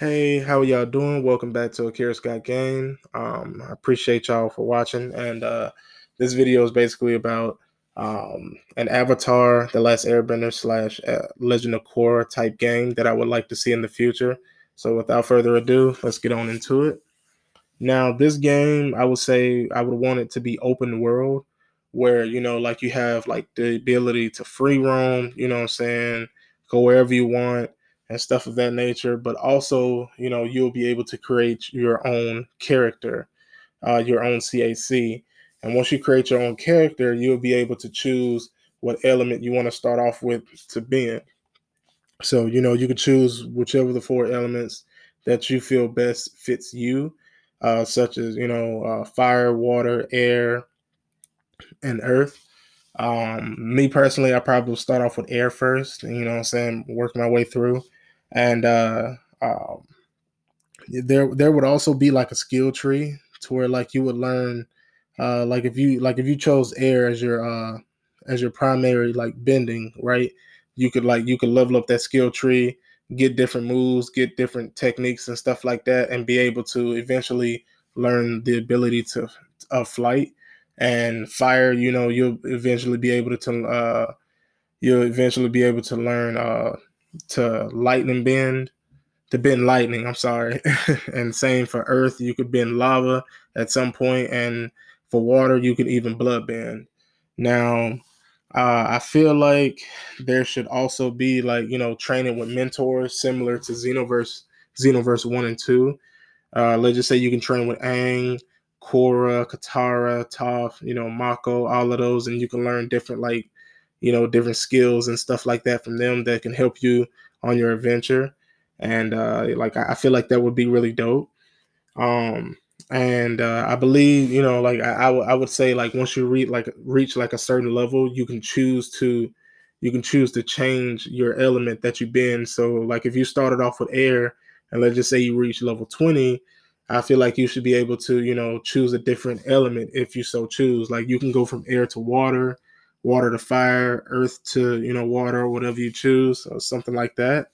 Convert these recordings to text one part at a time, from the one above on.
Hey, how y'all doing? Welcome back to Akira Scott Game. Um, I appreciate y'all for watching. And uh, this video is basically about um, an Avatar, The Last Airbender slash uh, Legend of Korra type game that I would like to see in the future. So without further ado, let's get on into it. Now, this game, I would say I would want it to be open world, where you know, like you have like the ability to free roam. You know what I'm saying? Go wherever you want and stuff of that nature. But also, you know, you'll be able to create your own character, uh, your own CAC. And once you create your own character, you'll be able to choose what element you want to start off with to be in. So, you know, you can choose whichever the four elements that you feel best fits you, uh, such as, you know, uh, fire, water, air, and earth. Um, me personally, I probably start off with air first, you know I'm saying, work my way through and uh, um, there there would also be like a skill tree to where like you would learn uh, like if you like if you chose air as your uh, as your primary like bending right? You could like you could level up that skill tree get different moves get different techniques and stuff like that and be able to eventually learn the ability to of flight. And fire you know you'll eventually be able to uh you'll eventually be able to learn uh to lightning bend, to bend lightning. I'm sorry, and same for earth. You could bend lava at some point, and for water, you could even blood bend. Now, uh, I feel like there should also be like you know training with mentors similar to Xenoverse, Xenoverse one and two. Uh, let's just say you can train with Aang, Korra, Katara, Toph, you know, Mako, all of those, and you can learn different like you know, different skills and stuff like that from them that can help you on your adventure. And uh, like I feel like that would be really dope. Um, and uh, I believe you know, like I, I, w- I would say like once you reach like reach like a certain level, you can choose to you can choose to change your element that you've been. So like if you started off with air, and let's just say you reach level twenty, I feel like you should be able to, you know, choose a different element if you so choose. Like you can go from air to water, water to fire, earth to you know water, whatever you choose, or something like that.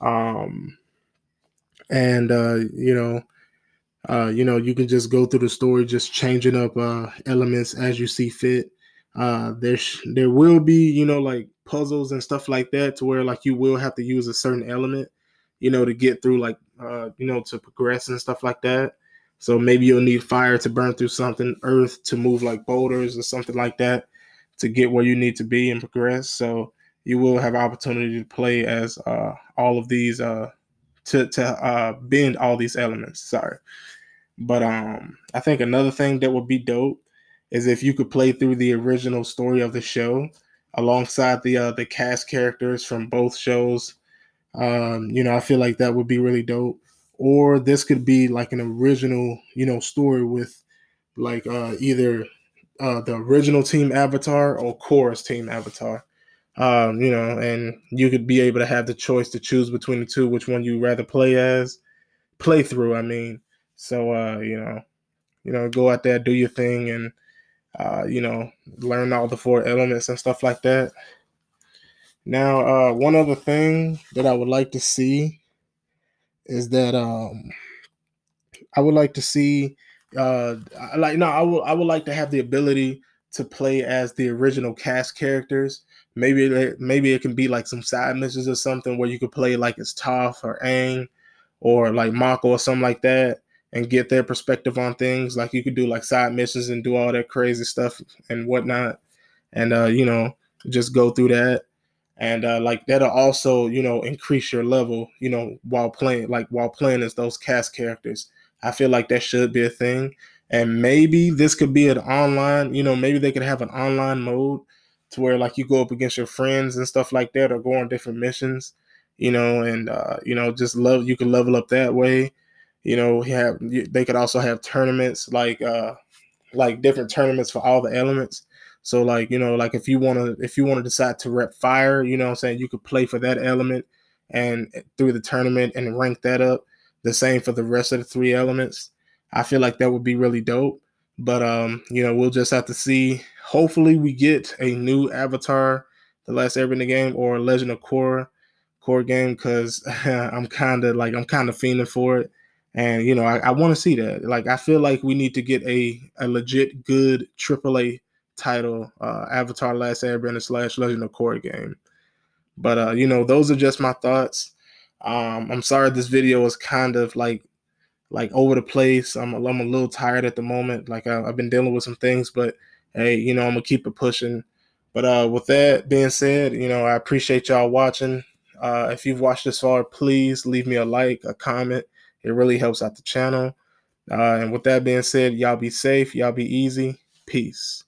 Um, and uh, you know, uh, you know, you can just go through the story, just changing up uh, elements as you see fit. Uh, there, sh- there will be, you know, like puzzles and stuff like that, to where like you will have to use a certain element, you know, to get through, like, uh, you know, to progress and stuff like that. So maybe you'll need fire to burn through something, earth to move like boulders or something like that to get where you need to be and progress. So you will have opportunity to play as uh, all of these uh, to to uh, bend all these elements. Sorry, but um, I think another thing that would be dope is if you could play through the original story of the show alongside the uh, the cast characters from both shows. Um, you know, I feel like that would be really dope. Or this could be like an original, you know, story with like uh, either uh, the original team avatar or Korra's team avatar. Um, you know, and you could be able to have the choice to choose between the two, which one you rather play as, play through. I mean, so uh, you know, you know, go out there, do your thing, and uh, you know, learn all the four elements and stuff like that. Now, uh, one other thing that I would like to see is that um, I would like to see uh like no i would i would like to have the ability to play as the original cast characters. Maybe maybe it can be like some side missions or something where you could play like as Toph or Aang or like Mako or something like that and get their perspective on things. Like you could do like side missions and do all that crazy stuff and whatnot and uh you know just go through that. And uh like that'll also you know increase your level you know while playing like while playing as those cast characters I feel like that should be a thing. And maybe this could be an online, you know, maybe they could have an online mode to where like you go up against your friends and stuff like that or go on different missions, you know, and uh, you know, just love you can level up that way. You know, have they could also have tournaments like uh like different tournaments for all the elements. So like, you know, like if you want to if you want to decide to rep fire, you know I'm saying, you could play for that element and eh, through the tournament and rank that up the same for the rest of the three elements. I feel like that would be really dope. But um, you know, we'll just have to see. Hopefully, we get a new Avatar, the last the game, or Legend of Korra, core game because I'm kind of like I'm kind of fiending for it, and you know I, I want to see that. Like I feel like we need to get a a legit good AAA title, uh, Avatar: Last Airbender slash Legend of Korra game. But uh, you know, those are just my thoughts. Um, I'm sorry this video was kind of like like over the place. I'm I'm a little tired at the moment. Like I, have been dealing with some things, but hey, you know, I'm gonna keep it pushing. But uh, with that being said, you know, I appreciate y'all watching. Uh, if you've watched this far, please leave me a like, a comment. It really helps out the channel. Uh, and with that being said, y'all be safe, y'all be easy. Peace.